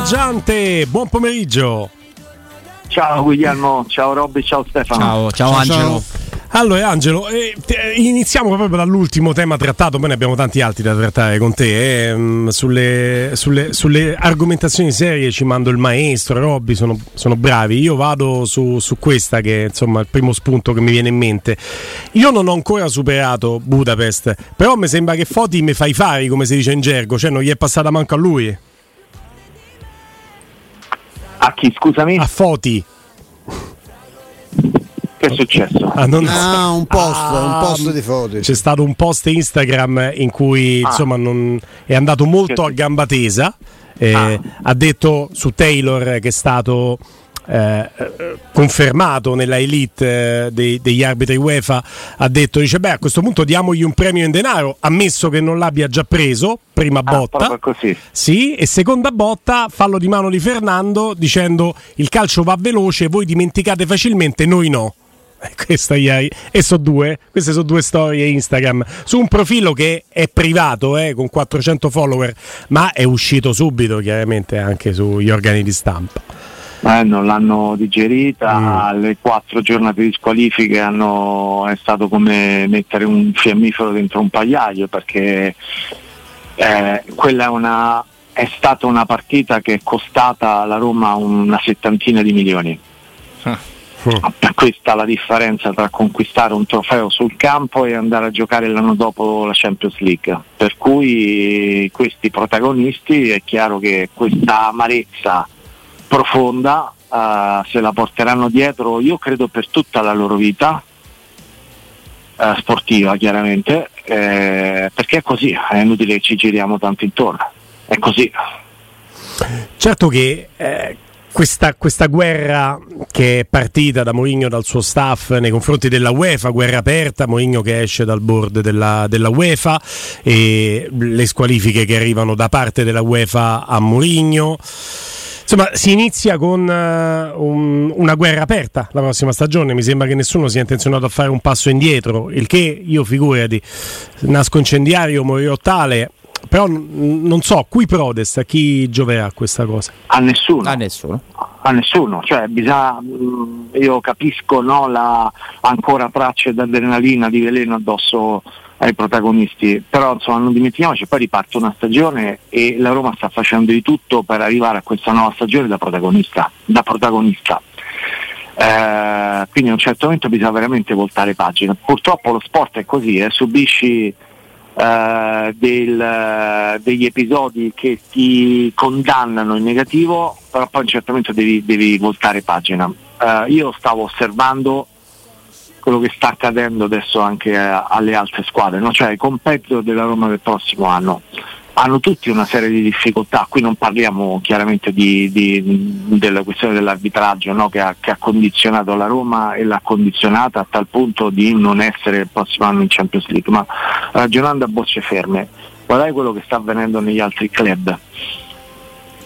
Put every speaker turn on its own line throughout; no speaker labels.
Mangiante, buon pomeriggio.
Ciao Guglielmo, ciao Robby, ciao Stefano.
Ciao, ciao, ciao Angelo.
Ciao. Allora Angelo, eh, iniziamo proprio dall'ultimo tema trattato, poi ne abbiamo tanti altri da trattare con te. Eh, sulle, sulle, sulle, argomentazioni serie ci mando il maestro, Robby, sono, sono bravi. Io vado su, su, questa che insomma è il primo spunto che mi viene in mente. Io non ho ancora superato Budapest, però mi sembra che Foti mi fai fare, come si dice in gergo, cioè non gli è passata manco a lui.
A chi, scusami?
A Foti.
Che è successo?
Ah, non... ah un post, ah, un post di foto.
C'è stato un post Instagram in cui ah. insomma non... è andato molto a gamba tesa. Eh, ah. Ha detto su Taylor che è stato eh, confermato nella elite eh, dei, degli arbitri UEFA, ha detto, dice, beh a questo punto diamogli un premio in denaro, ammesso che non l'abbia già preso, prima
ah,
botta,
così.
sì, e seconda botta, fallo di mano di Fernando dicendo il calcio va veloce, voi dimenticate facilmente, noi no. Questa ieri. E so due. Queste sono due storie Instagram. Su un profilo che è privato, eh, con 400 follower, ma è uscito subito, chiaramente, anche sugli organi di stampa.
Eh, non l'hanno digerita, mm. le quattro giornate di squalifiche hanno, è stato come mettere un fiammifero dentro un pagliaio perché eh, quella è, una, è stata una partita che è costata alla Roma una settantina di milioni. Ah. Questa è la differenza tra conquistare un trofeo sul campo e andare a giocare l'anno dopo la Champions League. Per cui questi protagonisti è chiaro che questa amarezza profonda, uh, se la porteranno dietro, io credo per tutta la loro vita uh, sportiva chiaramente, eh, perché è così, è inutile che ci giriamo tanto intorno, è così.
Certo che eh, questa, questa, guerra che è partita da Mourinho dal suo staff nei confronti della UEFA, guerra aperta, Mourinho che esce dal board della, della, UEFA e le squalifiche che arrivano da parte della UEFA a Mourinho. Insomma, si inizia con uh, un, una guerra aperta la prossima stagione. Mi sembra che nessuno sia intenzionato a fare un passo indietro. Il che io, figurati, nasco incendiario, morirò tale. Però n- non so, qui protest, a chi gioverà questa cosa?
A nessuno.
A nessuno.
A nessuno, cioè bisogna, mm, io capisco no, la, ancora tracce d'adrenalina, di veleno addosso ai protagonisti, però insomma non dimentichiamoci, poi riparte una stagione e la Roma sta facendo di tutto per arrivare a questa nuova stagione da protagonista. Da protagonista. Eh, quindi a un certo momento bisogna veramente voltare pagina. Purtroppo lo sport è così, eh, subisci eh, del, degli episodi che ti condannano in negativo, però poi a un certo momento devi, devi voltare pagina. Eh, io stavo osservando quello che sta accadendo adesso anche alle altre squadre, no? cioè i competitor della Roma del prossimo anno hanno tutti una serie di difficoltà, qui non parliamo chiaramente di, di, della questione dell'arbitraggio no? che, ha, che, ha, condizionato la Roma e l'ha condizionata a tal punto di non essere il prossimo anno in Champions League, ma ragionando a bocce ferme, guardate quello che sta avvenendo negli altri club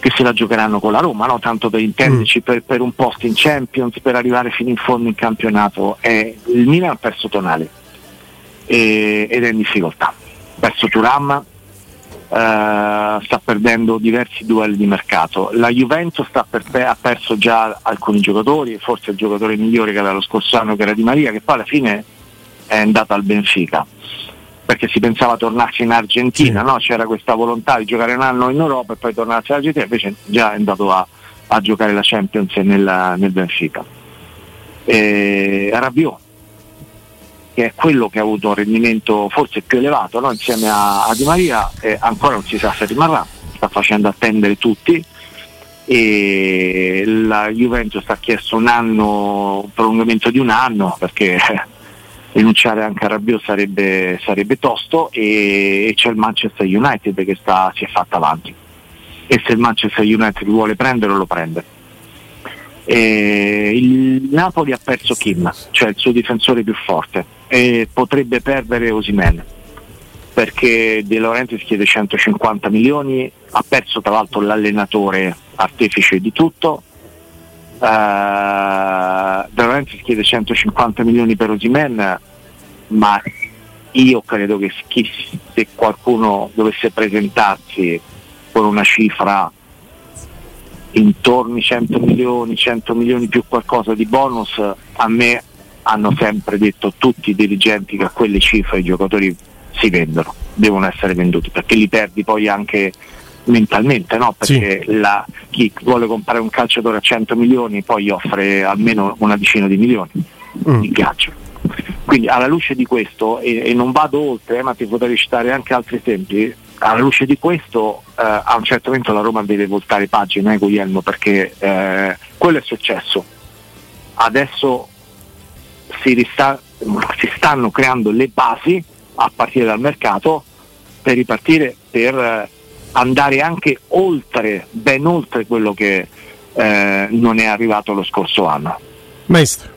che se la giocheranno con la Roma, no? tanto per intenderci, mm. per, per, un post in Champions, per arrivare fino in fondo in campionato. E il Milan ha perso Tonali e, ed è in difficoltà. Ha perso Turam, uh, sta perdendo diversi duelli di mercato. La Juventus per, ha perso già alcuni giocatori, forse il giocatore migliore che aveva lo scorso anno che era Di Maria, che poi alla fine è andata al Benfica perché si pensava tornarci in Argentina, sì. no? c'era questa volontà di giocare un anno in Europa e poi tornarci in Argentina, invece già è andato a, a giocare la Champions nel, nel Benfica. E Rabiot, che è quello che ha avuto un rendimento forse più elevato no? insieme a, a, Di Maria, eh, ancora non si sa se rimarrà, sta facendo attendere tutti e la Juventus ha chiesto un anno, un prolungamento di un anno perché rinunciare anche a Rabiot sarebbe, sarebbe tosto e, e, c'è il Manchester United che sta, si è fatto avanti e se il Manchester United vuole prendere lo prende. E il Napoli ha perso Kim, cioè il suo difensore più forte e potrebbe perdere Osimen perché De Laurentiis chiede 150 milioni, ha perso tra l'altro l'allenatore artefice di tutto De Laurentiis chiede 150 milioni per Osimen, ma io credo che se qualcuno dovesse presentarsi con una cifra intorno ai 100 milioni, 100 milioni più qualcosa di bonus, a me hanno sempre detto tutti i dirigenti che a quelle cifre i giocatori si vendono, devono essere venduti, perché li perdi poi anche mentalmente, no? perché sì. la, chi vuole comprare un calciatore a 100 milioni poi offre almeno una decina di milioni mm. di calcio. Quindi alla luce di questo, e, e non vado oltre, eh, ma ti potrei citare anche altri esempi, alla luce di questo eh, a un certo momento la Roma deve voltare pagina, eh, Guglielmo, perché eh, quello è successo. Adesso si, rista- si stanno creando le basi a partire dal mercato per ripartire, per eh, andare anche oltre, ben oltre quello che eh, non è arrivato lo scorso anno.
Maestro.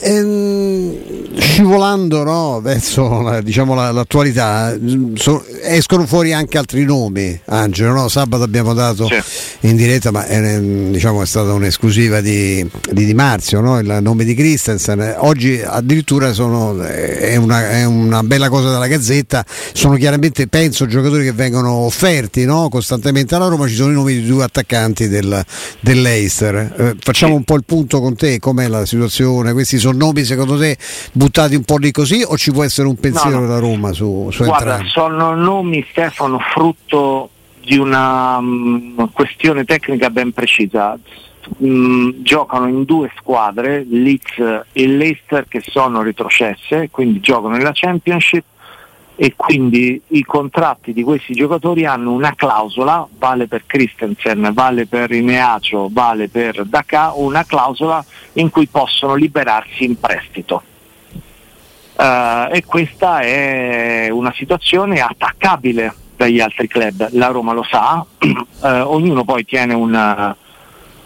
Ehm, scivolando no, verso la, diciamo, la, l'attualità, so, escono fuori anche altri nomi, Angelo. No? Sabato abbiamo dato sì. in diretta, ma è, diciamo, è stata un'esclusiva di, di, di Marzio, no? il nome di Christensen. Oggi addirittura sono, è, una, è, una, bella cosa della Gazzetta. Sono chiaramente, penso, giocatori che vengono offerti costantemente alla Roma. Ci sono i nomi di due attaccanti del, dell'Eister. Eh, facciamo sì. un po' il punto con te, com'è la situazione? Questi sono nomi secondo te buttati un po' lì così o ci può essere un pensiero no, no. da Roma su, su
Guarda, entrambi? sono nomi Stefano frutto di una um, questione tecnica ben precisa. Mm, giocano in due squadre, Leeds e Leicester che sono retrocesse, quindi giocano nella Championship e quindi i contratti di questi giocatori hanno una clausola, vale per Christensen, vale per Ineacio, vale per Daka, una clausola in cui possono liberarsi in prestito. Uh, e questa è una situazione attaccabile dagli altri club, la Roma lo sa, uh, ognuno poi tiene una,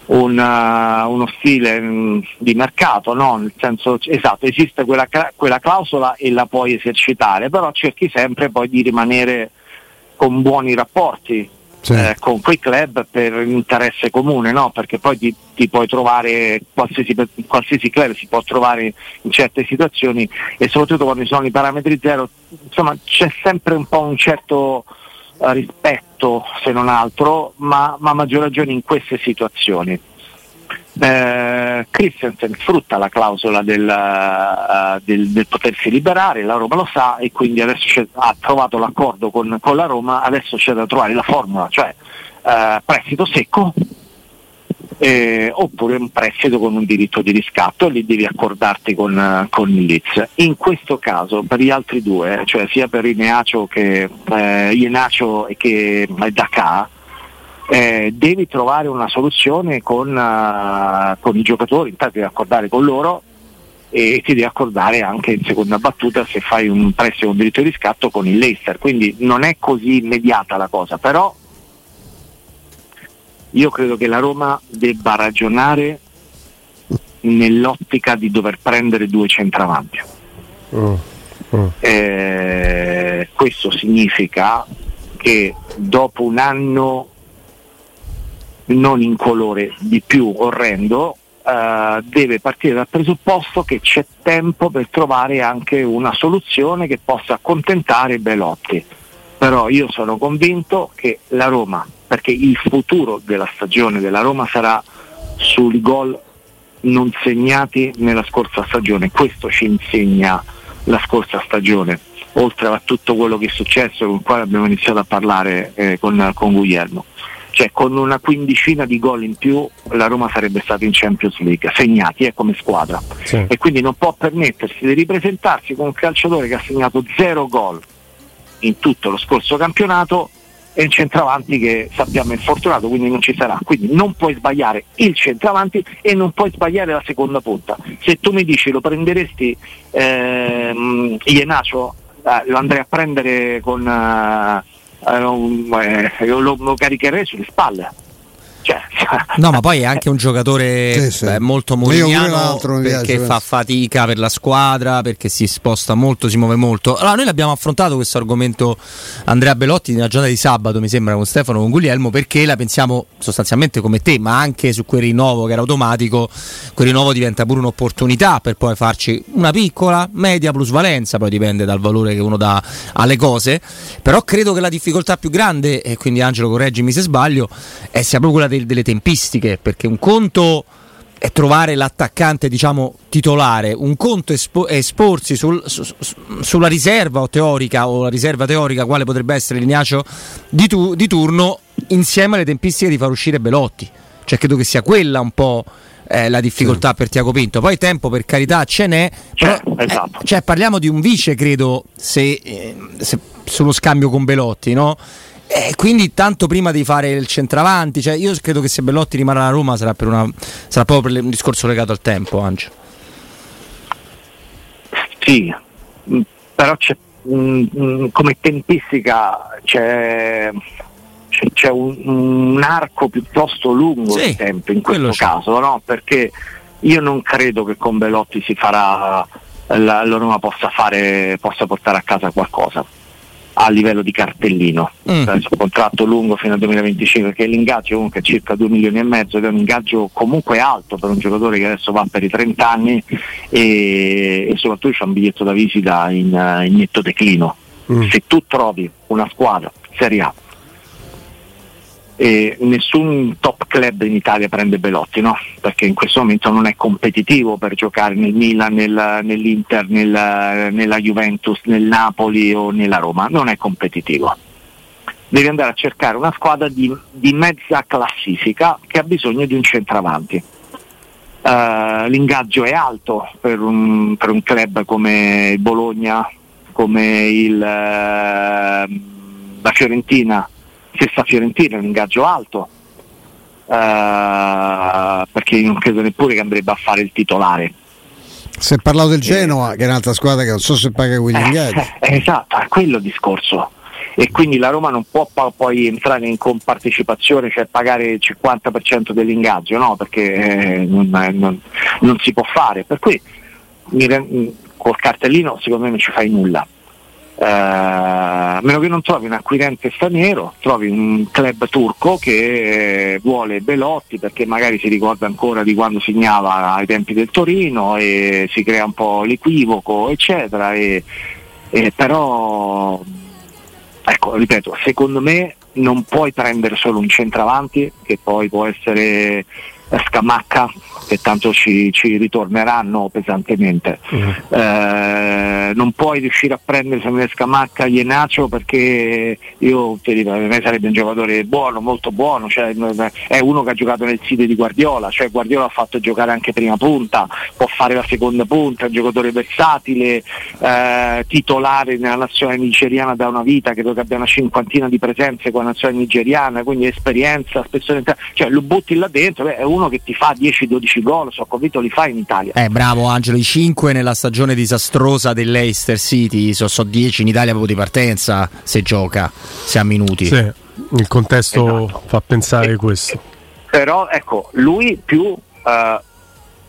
una, uno stile mm, di mercato, no? nel senso esatto, esiste quella, quella, clausola e la puoi esercitare, però cerchi sempre poi di rimanere con buoni rapporti sì. eh, con quei club per interesse comune, no? perché poi ti, ti puoi trovare, qualsiasi, qualsiasi, club si può trovare in certe situazioni e soprattutto quando ci sono i parametri zero, insomma c'è sempre un po' un certo eh, rispetto se non altro, ma, a maggior ragione in queste situazioni. Eh, Christensen sfrutta la clausola del, uh, del, del, potersi liberare, la Roma lo sa e quindi adesso ha trovato l'accordo con, con, la Roma, adesso c'è da trovare la formula, cioè uh, prestito secco eh, oppure un prestito con un diritto di riscatto e lì devi accordarti con, con il Leeds. In questo caso per gli altri due, cioè sia per Ineacio che eh, Ienacio che Dakar, eh, devi trovare una soluzione con, uh, con i giocatori, intanto devi accordare con loro e ti devi accordare anche in seconda battuta se fai un prestito con diritto di riscatto con il Leicester, quindi non è così immediata la cosa, però io credo che la Roma debba ragionare nell'ottica di dover prendere due centravanti. Mm. Mm. Eh, questo significa che dopo un anno non in colore di più orrendo, eh, deve partire dal presupposto che c'è tempo per trovare anche una soluzione che possa accontentare Belotti. Però io sono convinto che la Roma, perché il futuro della stagione della Roma sarà sui gol non segnati nella scorsa stagione, questo ci insegna la scorsa stagione, oltre a tutto quello che è successo con il quale abbiamo iniziato a parlare eh, con, con Guglielmo cioè con una quindicina di gol in più la Roma sarebbe stata in Champions League, segnati eh, come squadra. Sì. E quindi non può permettersi di ripresentarsi con un calciatore che ha segnato zero gol in tutto lo scorso campionato e un centravanti che sappiamo è infortunato, quindi non ci sarà. Quindi non puoi sbagliare il centravanti e non puoi sbagliare la seconda punta. Se tu mi dici lo prenderesti ehm, Ienacio, eh, lo andrei a prendere con... Eh, eh, eh, lo, lo caricherei sulle spalle. Cioè,
no, ma poi è anche un giocatore sì, sì. Beh, molto morigliano perché piace, fa fatica per la squadra, perché si sposta molto, si muove molto. Allora, noi l'abbiamo affrontato questo argomento Andrea Belotti nella giornata di sabato, mi sembra, con Stefano con Guglielmo, perché la pensiamo sostanzialmente come te, ma anche su quel rinnovo che era automatico, quel rinnovo diventa pure un'opportunità per poi farci una piccola, media plusvalenza, poi dipende dal valore che uno dà alle cose. Però credo che la difficoltà più grande, e quindi Angelo correggimi se sbaglio, è sia proprio quella de- delle tempistiche, perché un conto è trovare l'attaccante diciamo titolare, un conto è, espo- è esporsi sul, su, sulla riserva o teorica o la riserva teorica quale potrebbe essere l'Ignacio di, tu- di turno insieme alle tempistiche di far uscire Belotti. Cioè credo che sia quella un po' eh, la difficoltà sì. per Tiago Pinto. Poi tempo per carità ce n'è, però,
eh, esatto.
eh, cioè, parliamo di un vice credo se, eh, se sullo scambio con Belotti, no? E quindi tanto prima di fare il centravanti, cioè io credo che se Bellotti rimarrà a Roma sarà, per una, sarà proprio per un discorso legato al tempo, Angelo.
Sì, mm, però c'è, mh, come tempistica c'è, c'è, c'è un, un, arco piuttosto lungo sì, di tempo in questo caso, no? perché io non credo che con Belotti si farà la, la Roma possa, fare, possa portare a casa qualcosa a livello di cartellino, mm. un contratto lungo fino al 2025 perché l'ingaggio comunque è circa 2 milioni e mezzo ed è un ingaggio comunque alto per un giocatore che adesso va per i 30 anni e, e soprattutto c'è un biglietto da visita in, in netto declino. Mm. Se tu trovi una squadra Serie A e nessun top club in Italia prende Belotti, no? perché in questo momento non è competitivo per giocare nel Milan, nel, nell'Inter, nel, nella Juventus, nel Napoli o nella Roma, non è competitivo. Devi andare a cercare una squadra di, di mezza classifica che ha bisogno di un centravanti. Uh, l'ingaggio è alto per un, per un, club come il Bologna, come il, uh, la Fiorentina, stessa Fiorentina un ingaggio alto, uh, perché non credo neppure che andrebbe a fare il titolare.
Si è parlato del Genoa, eh, che è un'altra squadra che non so se paga quegli ingaggi.
Eh, esatto, è quello il discorso. E quindi la Roma non può poi entrare in compartecipazione, cioè pagare il 50% dell'ingaggio, no? perché eh, non, non, non, si può fare. Per cui mi, col cartellino secondo me non ci fai nulla eh, a meno che non trovi un acquirente straniero, trovi un club turco che vuole Belotti perché magari si ricorda ancora di quando signava ai tempi del Torino e si crea un po' l'equivoco, eccetera. E, e però, ecco, ripeto, secondo me non puoi prendere solo un centravanti che poi può essere Scamacca che tanto ci, ci ritorneranno pesantemente. Uh-huh. Eh, non puoi riuscire a prendere Samuele Scamacca Ienacio perché io ti dico, per me sarebbe un giocatore buono, molto buono, cioè, è uno che ha giocato nel sito di Guardiola, cioè Guardiola ha fatto giocare anche prima punta, può fare la seconda punta, è un giocatore versatile, eh, titolare nella nazionale nigeriana da una vita, credo che abbia una cinquantina di presenze con la nazionale nigeriana, quindi esperienza, spesso cioè lo butti là dentro, beh, è uno che ti fa 10-12 gol, sono convinto li fa in Italia.
Eh, bravo Angelo, i 5 nella stagione disastrosa dell'Eister City, sono so 10 in Italia proprio di partenza se gioca, se ha minuti.
Sì, il contesto esatto. fa pensare
e,
questo.
Però ecco, lui più, uh,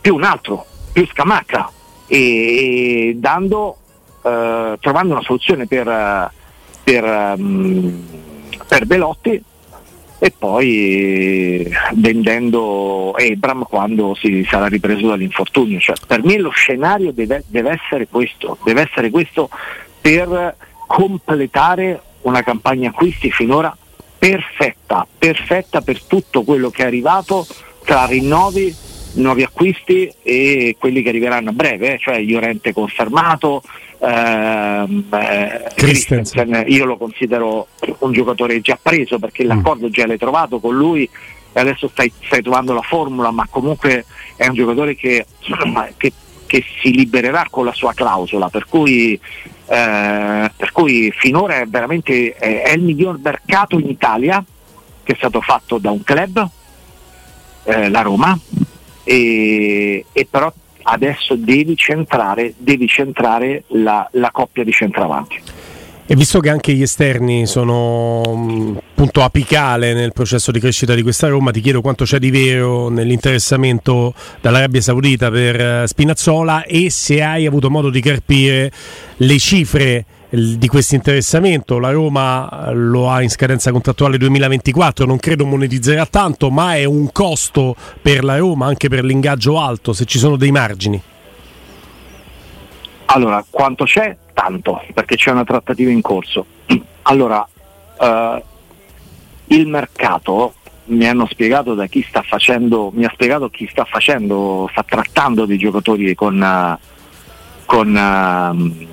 più un altro, più scamacca e, dando, uh, trovando una soluzione per, per, um, per Belotti e poi vendendo Abram quando si sarà ripreso dall'infortunio. Cioè, per me lo scenario deve, deve, essere questo, deve essere questo per completare una campagna acquisti finora perfetta, perfetta per tutto quello che è arrivato tra rinnovi, nuovi acquisti e quelli che arriveranno a breve, eh, cioè Llorente confermato, Ehm, eh, Christensen io lo considero un giocatore già preso perché mm. l'accordo già l'hai trovato con lui e adesso stai, stai trovando la formula ma comunque è un giocatore che, che, che si libererà con la sua clausola per cui, eh, per cui finora è veramente è, è, il miglior mercato in Italia che è stato fatto da un club eh, la Roma e, e però adesso devi centrare, devi centrare la, la coppia di centravanti.
E visto che anche gli esterni sono mm, punto apicale nel processo di crescita di questa Roma, ti chiedo quanto c'è di vero nell'interessamento dall'Arabia Saudita per eh, Spinazzola e se hai avuto modo di capire le cifre di questo interessamento. La Roma eh, lo ha in scadenza contrattuale 2024, non credo monetizzerà tanto, ma è un costo per la Roma anche per l'ingaggio alto, se ci sono dei margini.
Allora, quanto c'è? Tanto, perché c'è una trattativa in corso. Allora, eh, il mercato mi hanno spiegato da chi sta facendo, mi ha spiegato chi sta facendo, sta trattando dei giocatori con, con, uh,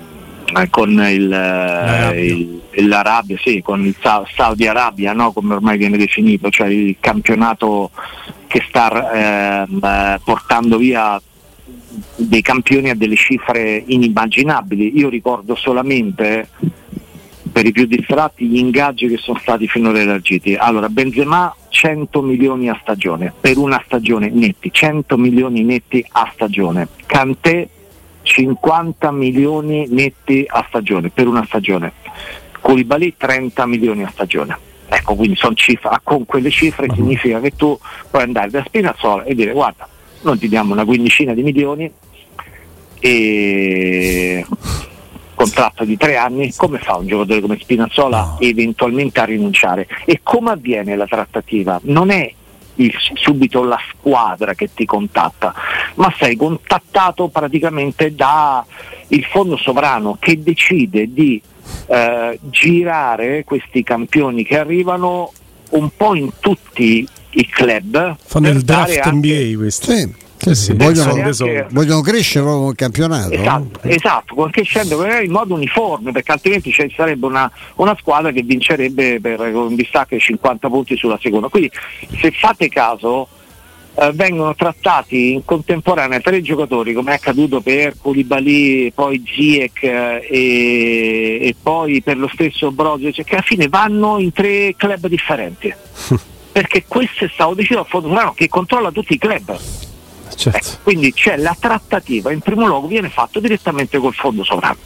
con il, il, l'Arabia, sì, con il Saudi Arabia, no? come ormai viene definito, cioè il campionato che sta eh, portando via dei campioni a delle cifre inimmaginabili. Io ricordo solamente per i più distratti gli ingaggi che sono stati finora elargiti. Allora, Benzema 100 milioni a stagione, per una stagione netti, 100 milioni netti a stagione. Cantè 50 milioni netti a stagione, per una stagione. Koulibaly 30 milioni a stagione. Ecco, quindi sono cifre, con quelle cifre uh-huh. significa che tu puoi andare da Spinazzola e dire guarda, noi ti diamo una quindicina di milioni e contratto di tre anni, come fa un giocatore come Spinazzola eventualmente a rinunciare? E come avviene la trattativa? Non è il, subito la squadra che ti contatta, ma sei contattato praticamente dal fondo sovrano che decide di eh, girare questi campioni che arrivano un po' in tutti i club.
Fanno il draft anche... NBA questo.
Sì. Sì, sì. Vogliono, anche... vogliono, crescere proprio il campionato.
Esatto, no? esatto crescendo in modo uniforme, perché altrimenti ci sarebbe una, una squadra che vincerebbe per un distacco di 50 punti sulla seconda. Quindi se fate caso eh, vengono trattati in contemporanea tre giocatori come è accaduto per Koulibaly, poi Ziek eh, e, e, poi per lo stesso Brozovic che alla fine vanno in tre club differenti. Perché questo è stato deciso dal Fondo che controlla tutti i club. Certo. ecco, quindi c'è la trattativa in primo luogo viene fatta direttamente col fondo sovrano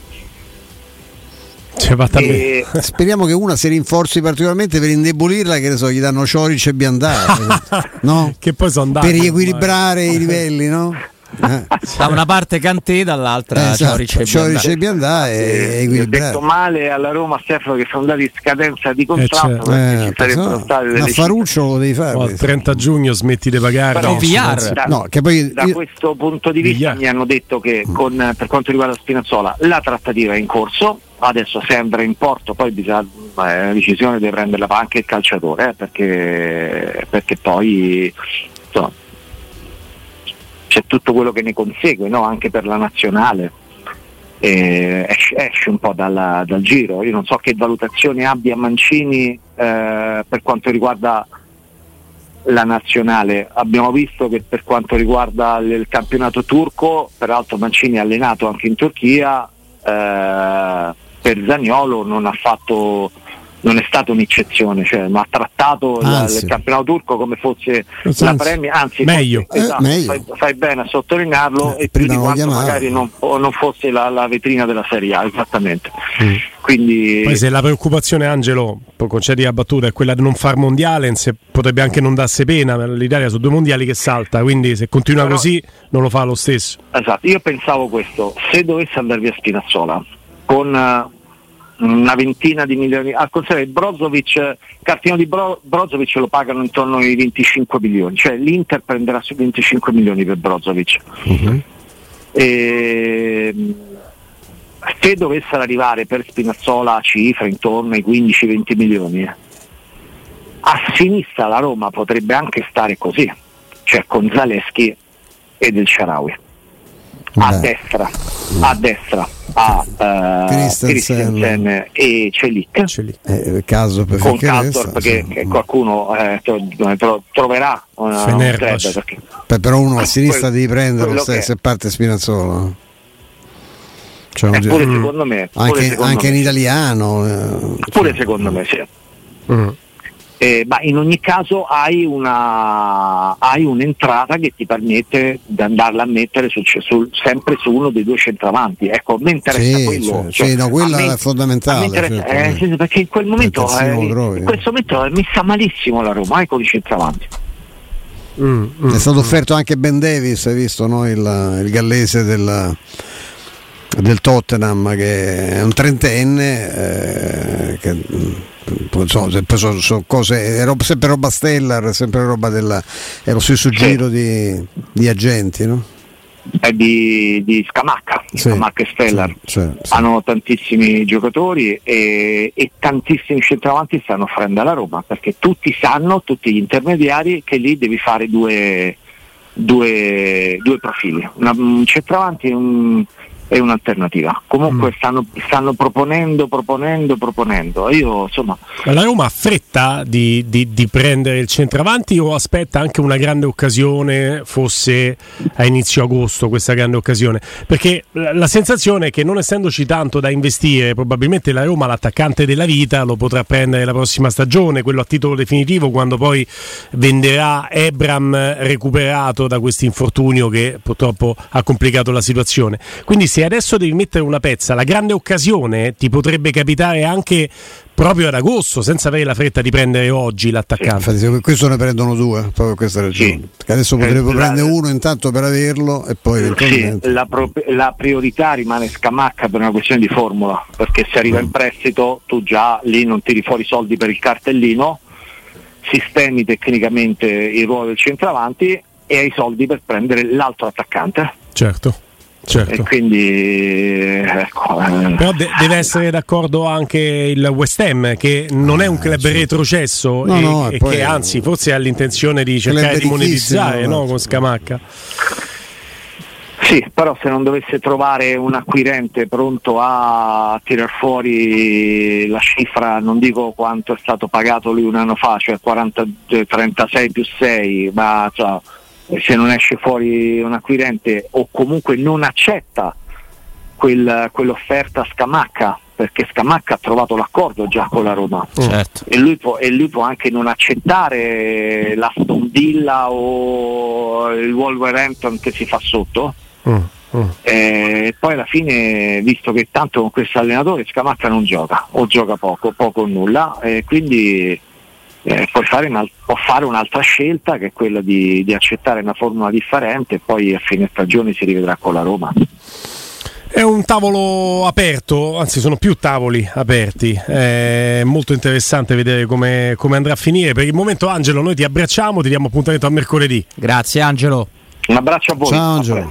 e... Speriamo che una si rinforzi particolarmente per indebolirla, che ne so, gli danno Cioric e Biandà, no?
che poi sono
per riequilibrare i livelli, no?
Eh. Da una parte Cantè, dall'altra eh, esatto.
Cioric e Biandà e
Ho detto male alla Roma Stefano che sono andati in scadenza di contratto
eh, certo. eh, no, ma Faruccio lo devi fare. Oh,
il 30 giugno smetti di pagare. Però,
da, no, poi, da io... questo punto di vista VR. mi hanno detto che con, per quanto riguarda Spinazzola la trattativa è in corso adesso sembra in porto, poi bisogna, eh, la decisione deve prenderla anche il calciatore, eh, perché, perché, poi c'è tutto quello che ne consegue, no? anche per la nazionale. Eh, esce, esce, un po' dalla, dal giro. Io non so che valutazione abbia Mancini eh, per quanto riguarda la nazionale. Abbiamo visto che per quanto riguarda il campionato turco, peraltro Mancini è allenato anche in Turchia, eh, per Zagnolo non ha fatto non è stata un'eccezione, cioè, ma ha trattato il, il, campionato turco come fosse anzi, la Premier, anzi
meglio.
Forse, esatto, eh, meglio. Fai, fai, bene a sottolinearlo eh, e più di quanto magari non, non, fosse la, la, vetrina della Serie A, esattamente. Mm. Quindi...
Poi se la preoccupazione Angelo, concedi la battuta, è quella di non far mondiale, se potrebbe anche non darsi pena, l'Italia sono due mondiali che salta, quindi se continua Però, così non lo fa lo stesso.
Esatto, io pensavo questo, se dovesse andare via Spinazzola con eh, una ventina di milioni. Al contrario, Brozovic, il cartino di Bro, Brozovic lo pagano intorno ai 25 milioni, cioè l'Inter prenderà su 25 milioni per Brozovic. Uh-huh. E, se dovessero arrivare per Spinazzola a cifre intorno ai 15-20 milioni, a sinistra la Roma potrebbe anche stare così, cioè con Zaleschi e del Sharawi a destra, a destra a uh, Christensen. E Celic,
Celic. Eh, caso per
con Castor perché che qualcuno eh, tro- troverà una, un
perché... però uno a sinistra devi prenderlo se, se, parte Spinazzola.
Cioè, eh, pure secondo me
pure anche,
secondo
anche me. in italiano eh,
pure cioè, secondo me sì. Mm eh, ma in ogni caso hai, una, hai, un'entrata che ti permette di andarla a mettere sul, sul, sempre su uno dei due centravanti. Ecco, a me interessa
sì,
quello.
Cioè, cioè, sì, no, quello me, è fondamentale.
Certo, eh, perché in quel momento, eh, in questo momento è messa malissimo la Roma eh, con i centravanti.
Mm, mm, è stato mm. offerto anche Ben Davis, hai visto no? il, il gallese del del Tottenham che è un trentenne eh, che, so, sono, sono cose, roba, sempre roba stellar, sempre roba della, è lo stesso giro di, di agenti, no?
è di, di Scamacca, sì, Scamacca e Stellar. Sì, sì, Hanno tantissimi giocatori e, e, tantissimi centravanti stanno offrendo alla Roma perché tutti sanno, tutti gli intermediari, che lì devi fare due, due, due profili, Una, un centravanti e un è un'alternativa. Comunque mm. stanno, stanno, proponendo, proponendo, proponendo. Io insomma.
Ma la Roma ha fretta di, di, di, prendere il centravanti o aspetta anche una grande occasione, fosse a inizio agosto questa grande occasione? Perché la sensazione è che non essendoci tanto da investire, probabilmente la Roma l'attaccante della vita lo potrà prendere la prossima stagione, quello a titolo definitivo, quando poi venderà Ebram recuperato da questo infortunio che purtroppo ha complicato la situazione. Quindi se adesso devi mettere una pezza, la grande occasione ti potrebbe capitare anche proprio ad agosto, senza avere la fretta di prendere oggi l'attaccante.
Sì, infatti, questo ne prendono due, proprio per questa ragione. Sì. adesso potrebbe eh, prendere uno intanto per averlo e poi eventualmente.
Sì, la, pro- la, priorità rimane scamacca per una questione di formula, perché se arriva in mm. prestito tu già lì non tiri fuori soldi per il cartellino, sistemi tecnicamente il ruolo del centravanti e hai soldi per prendere l'altro attaccante.
Certo. Certo.
E quindi ecco,
eh. Però de- deve essere d'accordo anche il West Ham che non è un club eh, retrocesso no, e, no, e che anzi forse ha l'intenzione di cercare di monetizzare no, con Scamacca.
Sì, però se non dovesse trovare un acquirente pronto a tirar fuori la cifra, non dico quanto è stato pagato lui un anno fa, cioè 40, 36 più 6, ma cioè, se non esce fuori un acquirente o comunque non accetta quel, quell'offerta Scamacca perché Scamacca ha trovato l'accordo già con la Roma
certo.
e, lui può, e, lui può, anche non accettare l'Aston Villa o il Wolverhampton che si fa sotto mm, mm. E poi alla fine visto che tanto con questo allenatore Scamacca non gioca o gioca poco, poco o nulla e quindi eh, fare una, può fare un'altra scelta che è quella di, di, accettare una formula differente e poi a fine stagione si rivedrà con la Roma.
È un tavolo aperto, anzi sono più tavoli aperti, è molto interessante vedere come, come andrà a finire. Per il momento Angelo noi ti abbracciamo, ti diamo appuntamento a mercoledì.
Grazie Angelo.
Un abbraccio a voi. Ciao Angelo.